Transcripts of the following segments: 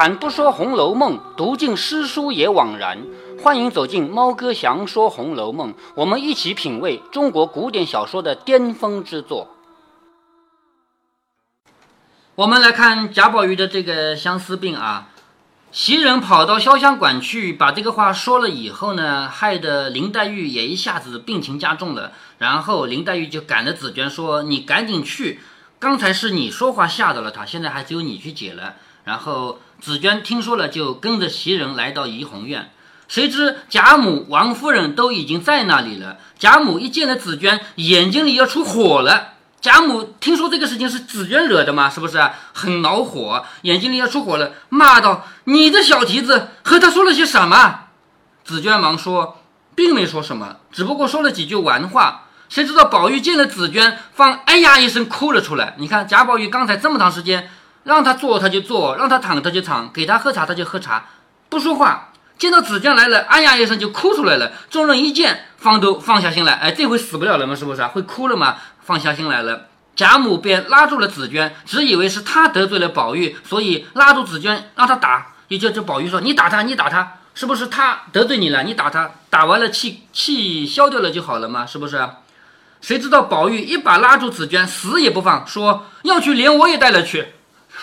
开坛不说《红楼梦》，读尽诗书也枉然。欢迎走进猫哥祥说《红楼梦》，我们一起品味中国古典小说的巅峰之作。我们来看贾宝玉的这个相思病啊，袭人跑到潇湘馆去，把这个话说了以后呢，害得林黛玉也一下子病情加重了。然后林黛玉就赶着紫鹃说：“你赶紧去，刚才是你说话吓到了他，现在还只有你去解了。”然后紫娟听说了，就跟着袭人来到怡红院。谁知贾母、王夫人都已经在那里了。贾母一见了紫娟，眼睛里要出火了。贾母听说这个事情是紫娟惹的嘛，是不是很恼火？眼睛里要出火了，骂道：“你这小蹄子，和他说了些什么？”紫娟忙说：“并没说什么，只不过说了几句玩话。”谁知道宝玉见了紫娟，放哎呀一声哭了出来。你看贾宝玉刚才这么长时间。让他坐他就坐，让他躺他就躺，给他喝茶他就喝茶，不说话。见到紫娟来了，哎呀一声就哭出来了。众人一见，方都放下心来。哎，这回死不了了吗？是不是啊？会哭了吗？放下心来了。贾母便拉住了紫娟，只以为是他得罪了宝玉，所以拉住紫娟让他打。也就这宝玉说：“你打他，你打他，是不是他得罪你了？你打他，打完了气气消掉了就好了嘛？是不是？”谁知道宝玉一把拉住紫娟，死也不放，说要去连我也带了去。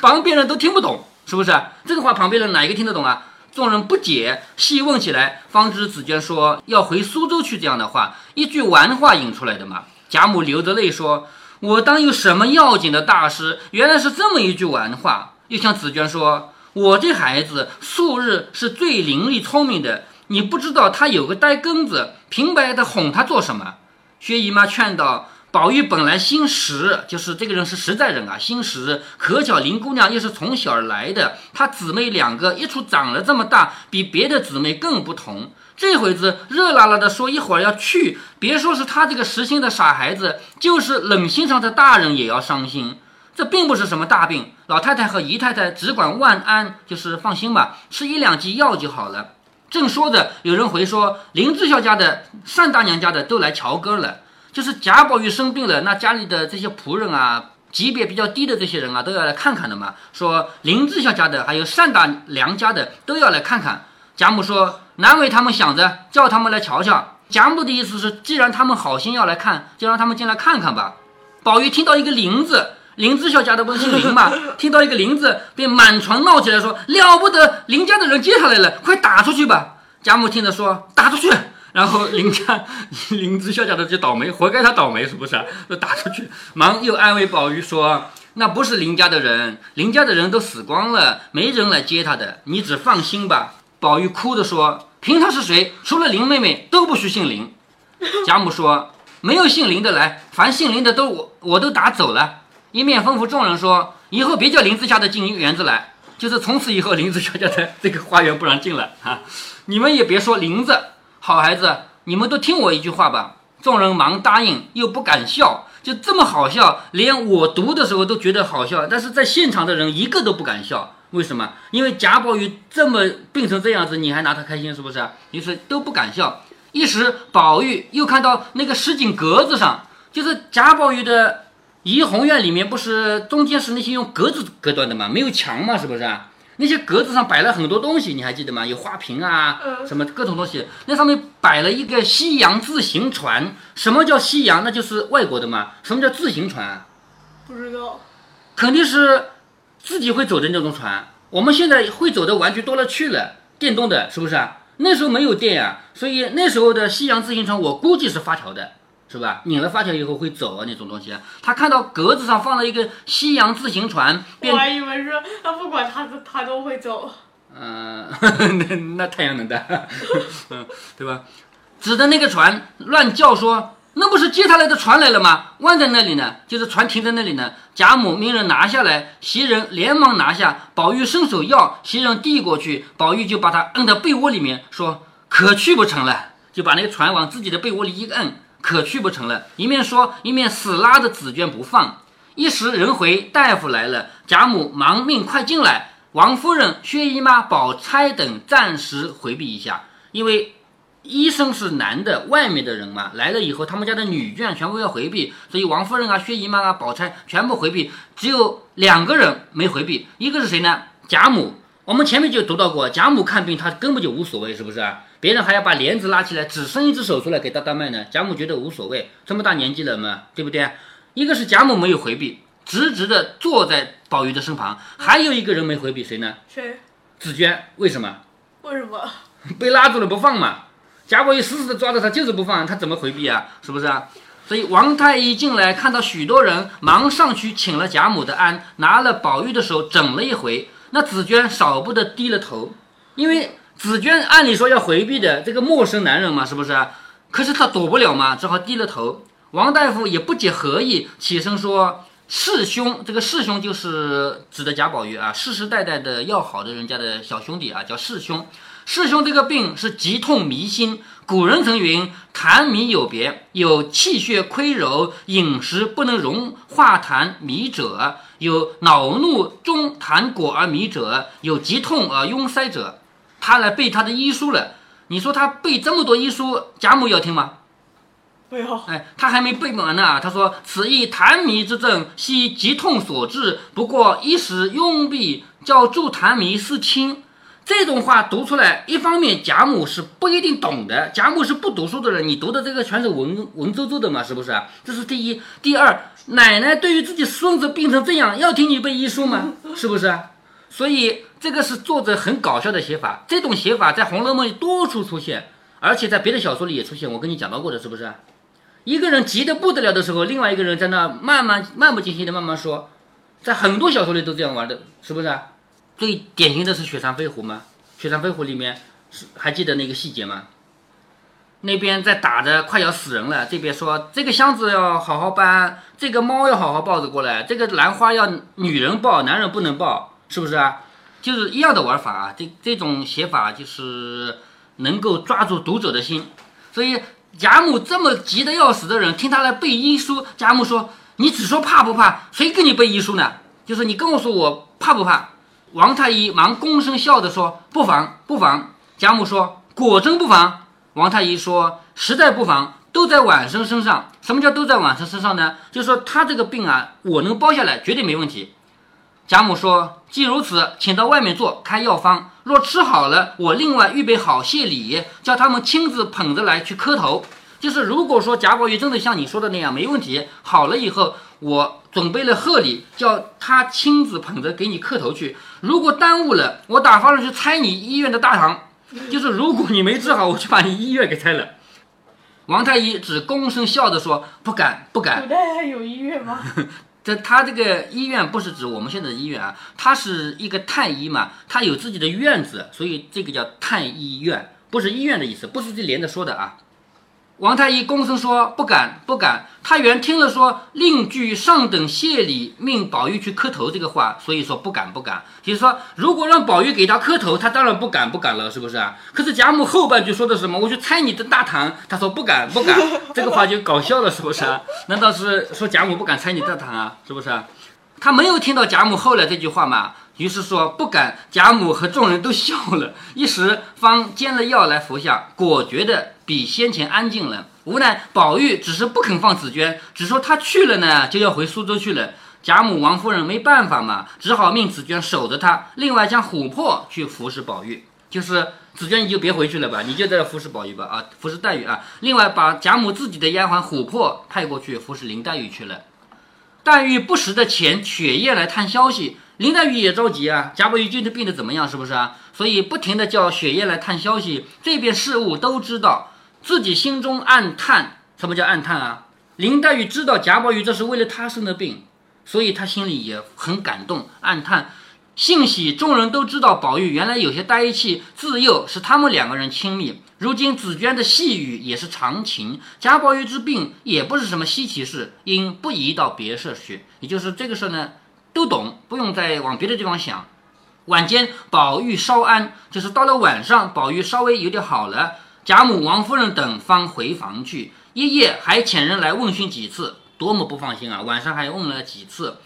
旁边人都听不懂，是不是？这个话旁边人哪一个听得懂啊？众人不解，细问起来，方知紫娟说要回苏州去这样的话，一句玩话引出来的嘛。贾母流着泪说：“我当有什么要紧的大事？原来是这么一句玩话。”又向紫娟说：“我这孩子素日是最伶俐聪明的，你不知道他有个呆根子，平白的哄他做什么？”薛姨妈劝道。宝玉本来心实，就是这个人是实在人啊，心实。可巧林姑娘又是从小来的，她姊妹两个一处长了这么大，比别的姊妹更不同。这会子热辣辣的说一会儿要去，别说是他这个实心的傻孩子，就是冷心肠的大人也要伤心。这并不是什么大病，老太太和姨太太只管万安，就是放心吧，吃一两剂药就好了。正说着，有人回说林志孝家的、单大娘家的都来瞧哥了。就是贾宝玉生病了，那家里的这些仆人啊，级别比较低的这些人啊，都要来看看的嘛。说林志孝家的，还有单大娘家的，都要来看看。贾母说：“难为他们想着叫他们来瞧瞧。”贾母的意思是，既然他们好心要来看，就让他们进来看看吧。宝玉听到一个林字，林志孝家的不是姓林嘛？听到一个林字，便满床闹起来，说：“了不得！林家的人接他来了，快打出去吧！”贾母听着说：“打出去。”然后林家林之孝家的就倒霉，活该他倒霉，是不是？就打出去，忙又安慰宝玉说：“那不是林家的人，林家的人都死光了，没人来接他的，你只放心吧。”宝玉哭着说：“凭他是谁，除了林妹妹都不许姓林。”贾母说：“没有姓林的来，凡姓林的都我我都打走了。”一面吩咐众人说：“以后别叫林之家的进园子来，就是从此以后林之孝家的这个花园不让进了啊！你们也别说林子。”好孩子，你们都听我一句话吧。众人忙答应，又不敢笑，就这么好笑，连我读的时候都觉得好笑，但是在现场的人一个都不敢笑。为什么？因为贾宝玉这么病成这样子，你还拿他开心，是不是？于是都不敢笑。一时宝玉又看到那个石井格子上，就是贾宝玉的怡红院里面，不是中间是那些用格子隔断的吗？没有墙嘛，是不是？那些格子上摆了很多东西，你还记得吗？有花瓶啊，什么各种东西。那上面摆了一个西洋自行船。什么叫西洋？那就是外国的嘛。什么叫自行船？不知道。肯定是自己会走的那种船。我们现在会走的玩具多了去了，电动的，是不是啊？那时候没有电呀，所以那时候的西洋自行船，我估计是发条的。是吧？拧了发条以后会走啊，那种东西。他看到格子上放了一个西洋自行船，我还以为是他不管他他都会走。嗯，那那太阳能的，嗯，对吧？指着那个船乱叫说：“那不是接他来的船来了吗？弯在那里呢，就是船停在那里呢。”贾母命人拿下来，袭人连忙拿下。宝玉伸手要，袭人递过去，宝玉就把他摁到被窝里面，说：“可去不成了。”就把那个船往自己的被窝里一摁。可去不成了，一面说一面死拉着紫娟不放。一时人回，大夫来了，贾母忙命快进来。王夫人、薛姨妈、宝钗等暂时回避一下，因为医生是男的，外面的人嘛，来了以后，他们家的女眷全部要回避，所以王夫人啊、薛姨妈啊、宝钗全部回避，只有两个人没回避，一个是谁呢？贾母我们前面就读到过，贾母看病她根本就无所谓，是不是？别人还要把帘子拉起来，只伸一只手出来给她搭脉呢，贾母觉得无所谓，这么大年纪了嘛，对不对？一个是贾母没有回避，直直的坐在宝玉的身旁，还有一个人没回避，谁呢？谁？紫娟，为什么？为什么？被拉住了不放嘛？贾宝玉死死的抓着他，就是不放，他怎么回避啊？是不是啊？所以王太医进来看到许多人，忙上去请了贾母的安，拿了宝玉的手整了一回。那紫娟少不得低了头，因为紫娟按理说要回避的这个陌生男人嘛，是不是？可是他躲不了嘛，只好低了头。王大夫也不解何意，起身说：“世兄，这个世兄就是指的贾宝玉啊，世世代代的要好的人家的小兄弟啊，叫世兄。世兄这个病是急痛迷心，古人曾云：痰迷有别，有气血亏柔，饮食不能融化痰迷者；有恼怒中痰果而迷者；有急痛而壅塞者。他来背他的医书了。你说他背这么多医书，贾母要听吗？不要。哎，他还没背完呢。他说：“此一痰迷之症，系急痛所致，不过一时壅闭，叫助痰迷似轻。”这种话读出来，一方面贾母是不一定懂的，贾母是不读书的人，你读的这个全是文文绉绉的嘛，是不是啊？这是第一。第二，奶奶对于自己孙子病成这样，要听你背医书吗？是不是？所以这个是作者很搞笑的写法。这种写法在《红楼梦》里多处出现，而且在别的小说里也出现。我跟你讲到过的，是不是？一个人急得不得了的时候，另外一个人在那慢慢漫不经心的慢慢说，在很多小说里都这样玩的，是不是？最典型的是《雪山飞狐》吗？《雪山飞狐》里面是还记得那个细节吗？那边在打着，快要死人了。这边说这个箱子要好好搬，这个猫要好好抱着过来，这个兰花要女人抱，男人不能抱，是不是啊？就是一样的玩法啊。这这种写法就是能够抓住读者的心，所以。贾母这么急得要死的人，听他来背医书。贾母说：“你只说怕不怕？谁跟你背医书呢？就是你跟我说我怕不怕？”王太医忙躬身笑着说：“不妨，不妨。”贾母说：“果真不妨？”王太医说：“实在不妨，都在晚生身上。什么叫都在晚生身上呢？就是说他这个病啊，我能包下来，绝对没问题。”贾母说：“既如此，请到外面坐，开药方。若吃好了，我另外预备好谢礼，叫他们亲自捧着来去磕头。就是如果说贾宝玉真的像你说的那样没问题，好了以后，我准备了贺礼，叫他亲自捧着给你磕头去。如果耽误了，我打发人去拆你医院的大堂。就是如果你没治好，我就把你医院给拆了。”王太医只躬身笑着说：“不敢，不敢。”古代还有医院吗？这他这个医院不是指我们现在的医院啊，他是一个太医嘛，他有自己的院子，所以这个叫太医院，不是医院的意思，不是这连着说的啊。王太医躬身说：“不敢，不敢。”他原听了说“另据上等谢礼，命宝玉去磕头”这个话，所以说不敢，不敢。就是说，如果让宝玉给他磕头，他当然不敢，不敢了，是不是啊？可是贾母后半句说的什么？我去拆你的大堂，他说不敢，不敢。这个话就搞笑了，是不是啊？难道是说贾母不敢拆你大堂啊？是不是啊？他没有听到贾母后来这句话嘛？于是说不敢。贾母和众人都笑了，一时方煎了药来服下，果觉得。比先前安静了，无奈宝玉只是不肯放紫娟，只说他去了呢，就要回苏州去了。贾母、王夫人没办法嘛，只好命紫娟守着他，另外将琥珀去服侍宝玉。就是紫娟，你就别回去了吧，你就在这服侍宝玉吧，啊，服侍黛玉啊。另外把贾母自己的丫鬟琥珀派过去服侍林黛玉去了。黛玉不时的遣雪夜来探消息，林黛玉也着急啊。贾宝玉究竟病得怎么样，是不是啊？所以不停的叫雪夜来探消息，这边事物都知道。自己心中暗叹，什么叫暗叹啊？林黛玉知道贾宝玉这是为了她生的病，所以她心里也很感动，暗叹，幸喜众人都知道宝玉原来有些呆气，自幼是他们两个人亲密。如今紫娟的细语也是常情，贾宝玉之病也不是什么稀奇事，应不宜到别社去。也就是这个事呢，都懂，不用再往别的地方想。晚间宝玉稍安，就是到了晚上，宝玉稍微有点好了。贾母、王夫人等方回房去，一夜还遣人来问询几次，多么不放心啊！晚上还问了几次。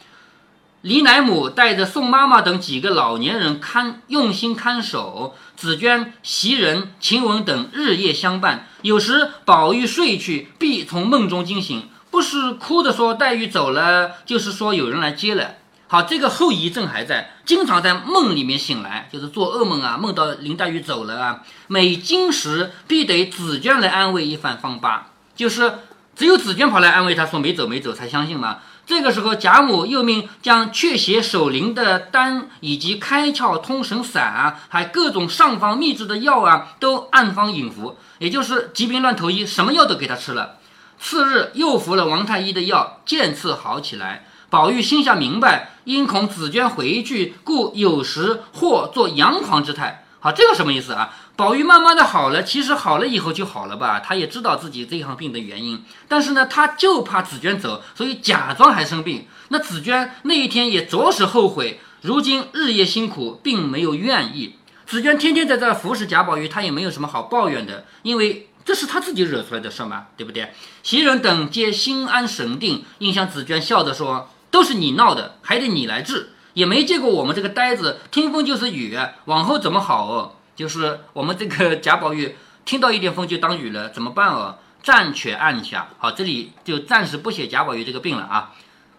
李乃母带着宋妈妈等几个老年人看，用心看守。紫娟、袭人、晴雯等日夜相伴。有时宝玉睡去，必从梦中惊醒，不是哭着说黛玉走了，就是说有人来接了。好，这个后遗症还在，经常在梦里面醒来，就是做噩梦啊，梦到林黛玉走了啊。每惊时必得紫娟来安慰一番方罢，就是只有紫娟跑来安慰他说没走没走才相信嘛。这个时候，贾母又命将雀血守灵的丹以及开窍通神散啊，还各种上方秘制的药啊，都暗方引服，也就是疾病乱投医，什么药都给他吃了。次日又服了王太医的药，渐次好起来。宝玉心下明白，因恐紫娟回去，故有时或做佯狂之态。好，这个什么意思啊？宝玉慢慢的好了，其实好了以后就好了吧？他也知道自己这项病的原因，但是呢，他就怕紫娟走，所以假装还生病。那紫娟那一天也着实后悔，如今日夜辛苦，并没有愿意。紫娟天天在这儿服侍贾宝玉，她也没有什么好抱怨的，因为这是她自己惹出来的事嘛，对不对？袭人等皆心安神定，应向紫娟笑着说。都是你闹的，还得你来治，也没见过我们这个呆子听风就是雨，往后怎么好哦？就是我们这个贾宝玉听到一点风就当雨了，怎么办哦？暂且按下，好，这里就暂时不写贾宝玉这个病了啊。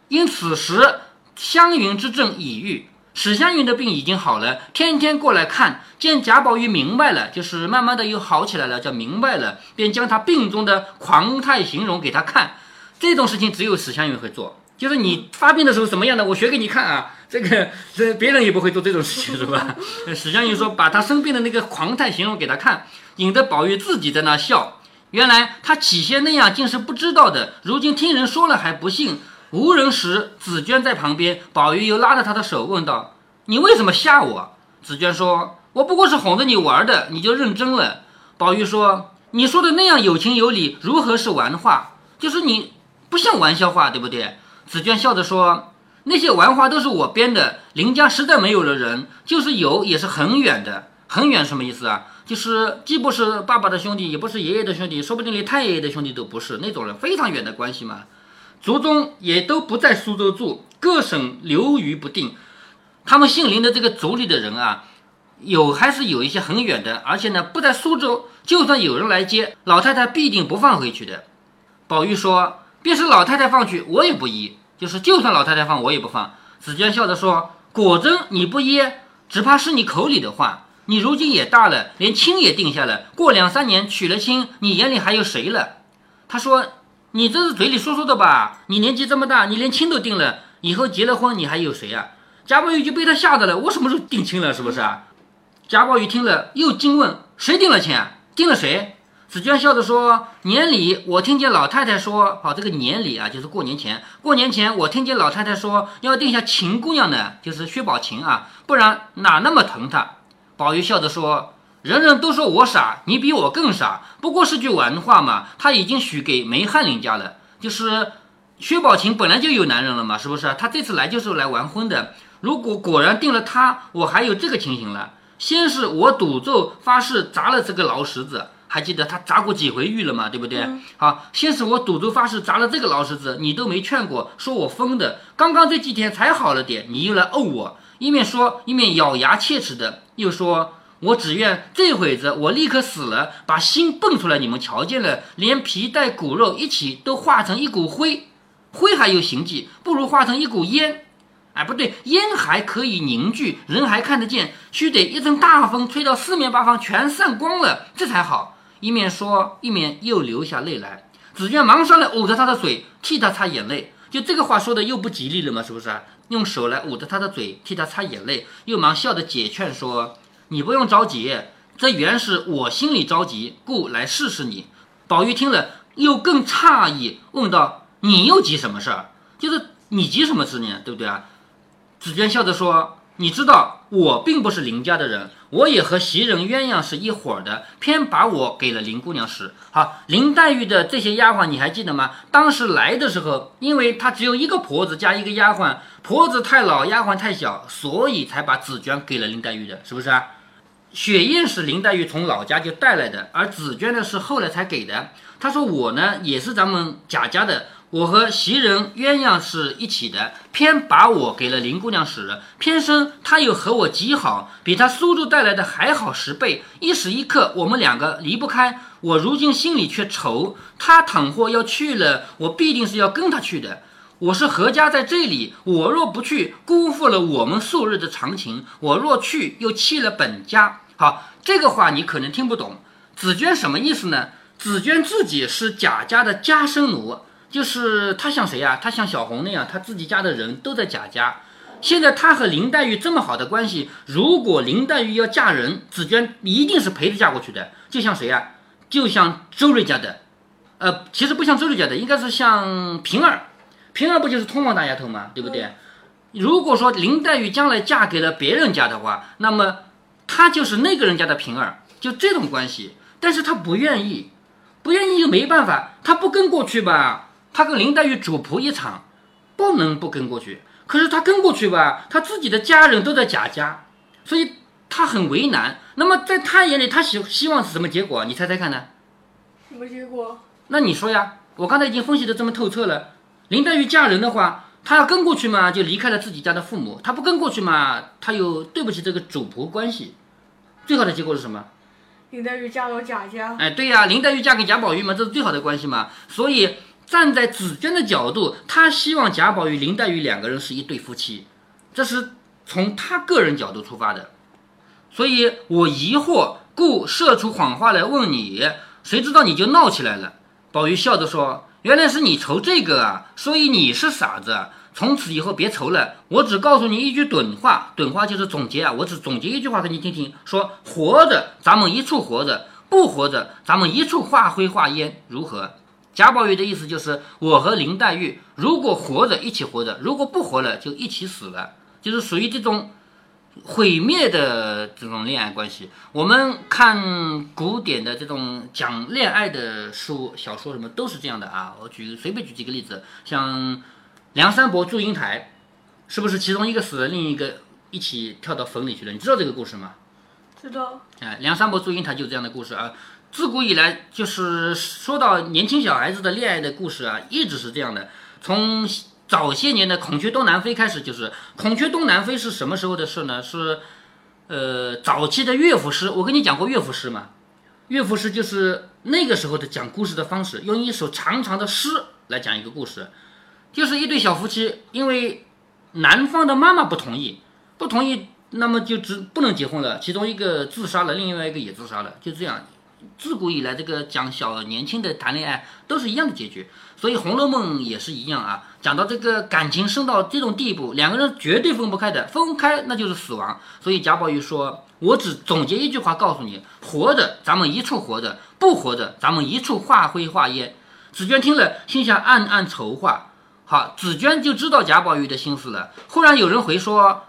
因此时湘云之症已愈，史湘云的病已经好了，天天过来看，见贾宝玉明白了，就是慢慢的又好起来了，叫明白了，便将他病中的狂态形容给他看。这种事情只有史湘云会做。就是你发病的时候什么样的，我学给你看啊！这个 这别人也不会做这种事情，是吧？史湘云说，把他生病的那个狂态形容给他看，引得宝玉自己在那笑。原来他起先那样竟是不知道的，如今听人说了还不信。无人时，紫娟在旁边，宝玉又拉着他的手问道：“你为什么吓我？”紫娟说：“我不过是哄着你玩的，你就认真了。”宝玉说：“你说的那样有情有理，如何是玩话？就是你不像玩笑话，对不对？”紫娟笑着说：“那些玩话都是我编的。林家实在没有了人，就是有也是很远的。很远什么意思啊？就是既不是爸爸的兄弟，也不是爷爷的兄弟，说不定连太爷爷的兄弟都不是那种人，非常远的关系嘛。族中也都不在苏州住，各省流于不定。他们姓林的这个族里的人啊，有还是有一些很远的，而且呢不在苏州。就算有人来接，老太太必定不放回去的。”宝玉说：“便是老太太放去，我也不依。”就是，就算老太太放，我也不放。紫娟笑着说：“果真你不噎，只怕是你口里的话。你如今也大了，连亲也定下了，过两三年娶了亲，你眼里还有谁了？”他说：“你这是嘴里说说的吧？你年纪这么大，你连亲都定了，以后结了婚，你还有谁啊？”贾宝玉就被他吓着了。我什么时候定亲了？是不是啊？贾宝玉听了又惊问：“谁定了亲？定了谁？”紫娟笑着说：“年里我听见老太太说，好，这个年里啊，就是过年前。过年前我听见老太太说要定下秦姑娘呢，就是薛宝琴啊，不然哪那么疼她。”宝玉笑着说：“人人都说我傻，你比我更傻，不过是句玩话嘛。她已经许给梅翰林家了，就是薛宝琴本来就有男人了嘛，是不是？她这次来就是来完婚的。如果果然定了她，我还有这个情形了。先是我赌咒发誓砸了这个老石子。”还记得他砸过几回玉了嘛？对不对？好，先是我赌咒发誓砸了这个老石子，你都没劝过，说我疯的。刚刚这几天才好了点，你又来怄我，一面说一面咬牙切齿的，又说我只愿这会子我立刻死了，把心蹦出来，你们瞧见了，连皮带骨肉一起都化成一股灰，灰还有形迹，不如化成一股烟。哎，不对，烟还可以凝聚，人还看得见，须得一阵大风吹到四面八方全散光了，这才好。一面说，一面又流下泪来。紫娟忙上来捂着他的嘴，替他擦眼泪。就这个话说的又不吉利了嘛，是不是？用手来捂着他的嘴，替他擦眼泪，又忙笑着解劝说：“你不用着急，这原是我心里着急，故来试试你。”宝玉听了又更诧异，问道：“你又急什么事儿？就是你急什么事呢？对不对啊？”紫娟笑着说。你知道我并不是林家的人，我也和袭人鸳鸯是一伙儿的，偏把我给了林姑娘使。好，林黛玉的这些丫鬟你还记得吗？当时来的时候，因为她只有一个婆子加一个丫鬟，婆子太老，丫鬟太小，所以才把紫娟给了林黛玉的，是不是啊？雪雁是林黛玉从老家就带来的，而紫娟呢是后来才给的。她说我呢也是咱们贾家的。我和袭人鸳鸯是一起的，偏把我给了林姑娘使，偏生她又和我极好，比她苏州带来的还好十倍。一时一刻，我们两个离不开。我如今心里却愁，她倘或要去了，我必定是要跟她去的。我是何家在这里，我若不去，辜负了我们素日的长情；我若去，又弃了本家。好，这个话你可能听不懂。紫娟什么意思呢？紫娟自己是贾家的家生奴，就是她像谁呀？她像小红那样，她自己家的人都在贾家。现在她和林黛玉这么好的关系，如果林黛玉要嫁人，紫娟一定是陪着嫁过去的。就像谁呀？就像周瑞家的，呃，其实不像周瑞家的，应该是像平儿。平儿不就是通房大丫头吗？对不对？如果说林黛玉将来嫁给了别人家的话，那么她就是那个人家的平儿，就这种关系。但是她不愿意，不愿意就没办法，她不跟过去吧，她跟林黛玉主仆一场，不能不跟过去。可是他跟过去吧，他自己的家人都在贾家，所以他很为难。那么在他眼里，他希希望是什么结果？你猜猜看呢？什么结果？那你说呀？我刚才已经分析的这么透彻了。林黛玉嫁人的话，她要跟过去嘛，就离开了自己家的父母；她不跟过去嘛，她又对不起这个主仆关系。最好的结果是什么？林黛玉嫁到贾家。哎，对呀，林黛玉嫁给贾宝玉嘛，这是最好的关系嘛。所以站在紫娟的角度，她希望贾宝玉、林黛玉两个人是一对夫妻，这是从她个人角度出发的。所以我疑惑，故设出谎话来问你，谁知道你就闹起来了。宝玉笑着说。原来是你愁这个啊，所以你是傻子。从此以后别愁了，我只告诉你一句短话，短话就是总结啊。我只总结一句话给你听听：说活着，咱们一处活着；不活着，咱们一处化灰化烟，如何？贾宝玉的意思就是，我和林黛玉如果活着一起活着，如果不活了就一起死了，就是属于这种。毁灭的这种恋爱关系，我们看古典的这种讲恋爱的书、小说什么都是这样的啊。我举随便举几个例子，像梁山伯、祝英台，是不是其中一个死了，另一个一起跳到坟里去了？你知道这个故事吗？知道。哎，梁山伯、祝英台就这样的故事啊。自古以来，就是说到年轻小孩子的恋爱的故事啊，一直是这样的，从。早些年的《孔雀东南飞》开始就是《孔雀东南飞》是什么时候的事呢？是，呃，早期的乐府诗。我跟你讲过乐府诗嘛？乐府诗就是那个时候的讲故事的方式，用一首长长的诗来讲一个故事。就是一对小夫妻，因为男方的妈妈不同意，不同意，那么就只不能结婚了。其中一个自杀了，另外一个也自杀了，就这样。自古以来，这个讲小年轻的谈恋爱都是一样的结局，所以《红楼梦》也是一样啊。讲到这个感情深到这种地步，两个人绝对分不开的，分开那就是死亡。所以贾宝玉说：“我只总结一句话告诉你：活着咱们一处活着，不活着咱们一处化灰化烟。”紫娟听了，心下暗暗筹划。好，紫娟就知道贾宝玉的心思了。忽然有人回说：“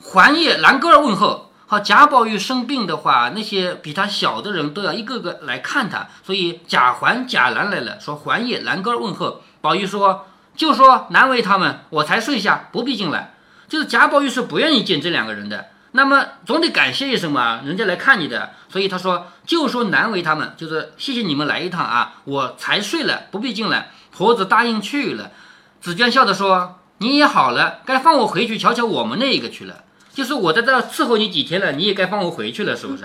环夜兰哥儿问候。”好，贾宝玉生病的话，那些比他小的人都要一个个来看他，所以贾环、贾兰来了，说环叶兰哥问候。宝玉说，就说难为他们，我才睡下，不必进来。就是贾宝玉是不愿意见这两个人的，那么总得感谢一声嘛，人家来看你的，所以他说就说难为他们，就是谢谢你们来一趟啊，我才睡了，不必进来。婆子答应去了。紫娟笑着说，你也好了，该放我回去瞧瞧我们那一个去了。就是我在这伺候你几天了，你也该放我回去了，是不是？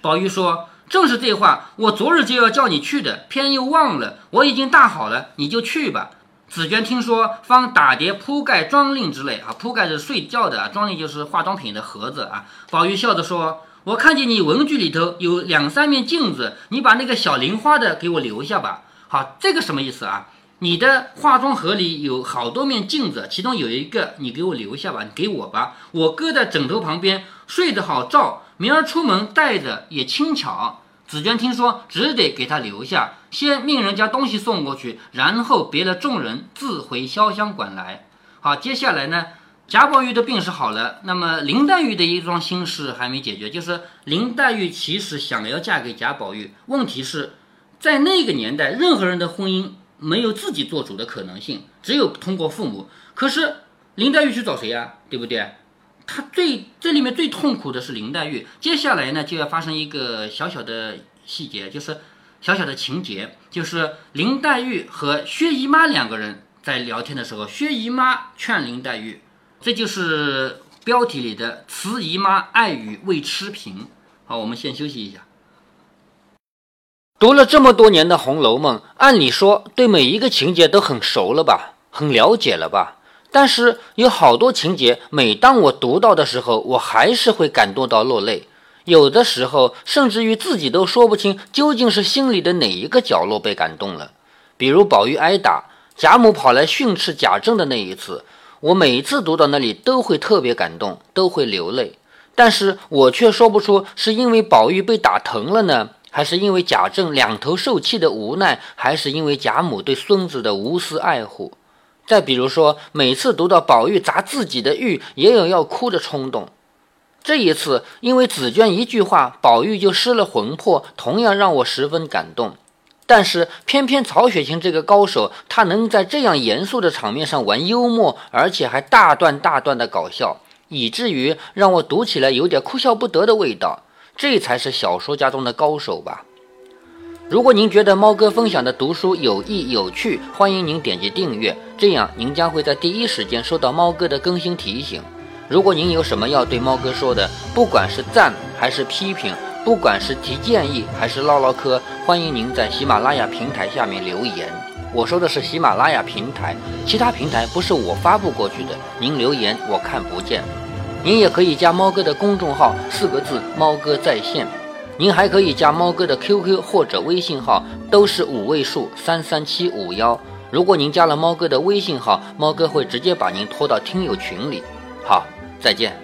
宝玉说：“正是这话，我昨日就要叫你去的，偏又忘了。我已经大好了，你就去吧。”紫娟听说，方打叠铺盖妆令之类啊，铺盖是睡觉的啊，妆令就是化妆品的盒子啊。宝玉笑着说：“我看见你文具里头有两三面镜子，你把那个小菱花的给我留下吧。”好，这个什么意思啊？你的化妆盒里有好多面镜子，其中有一个你给我留下吧，你给我吧，我搁在枕头旁边，睡得好照，明儿出门带着也轻巧。紫娟听说，只得给他留下，先命人将东西送过去，然后别了众人，自回潇湘馆来。好，接下来呢，贾宝玉的病是好了，那么林黛玉的一桩心事还没解决，就是林黛玉其实想要嫁给贾宝玉，问题是在那个年代，任何人的婚姻。没有自己做主的可能性，只有通过父母。可是林黛玉去找谁呀？对不对？她最这里面最痛苦的是林黛玉。接下来呢，就要发生一个小小的细节，就是小小的情节，就是林黛玉和薛姨妈两个人在聊天的时候，薛姨妈劝林黛玉，这就是标题里的“慈姨妈爱语未吃平”。好，我们先休息一下。读了这么多年的《红楼梦》，按理说对每一个情节都很熟了吧？很了解了吧？但是有好多情节，每当我读到的时候，我还是会感动到落泪。有的时候，甚至于自己都说不清究竟是心里的哪一个角落被感动了。比如宝玉挨打，贾母跑来训斥贾政的那一次，我每次读到那里都会特别感动，都会流泪。但是我却说不出是因为宝玉被打疼了呢，还是因为贾政两头受气的无奈，还是因为贾母对孙子的无私爱护。再比如说，每次读到宝玉砸自己的玉，也有要哭的冲动。这一次，因为紫娟一句话，宝玉就失了魂魄，同样让我十分感动。但是偏偏曹雪芹这个高手，他能在这样严肃的场面上玩幽默，而且还大段大段的搞笑，以至于让我读起来有点哭笑不得的味道。这才是小说家中的高手吧。如果您觉得猫哥分享的读书有益有趣，欢迎您点击订阅，这样您将会在第一时间收到猫哥的更新提醒。如果您有什么要对猫哥说的，不管是赞还是批评，不管是提建议还是唠唠嗑，欢迎您在喜马拉雅平台下面留言。我说的是喜马拉雅平台，其他平台不是我发布过去的，您留言我看不见。您也可以加猫哥的公众号，四个字：猫哥在线。您还可以加猫哥的 QQ 或者微信号，都是五位数三三七五幺。如果您加了猫哥的微信号，猫哥会直接把您拖到听友群里。好，再见。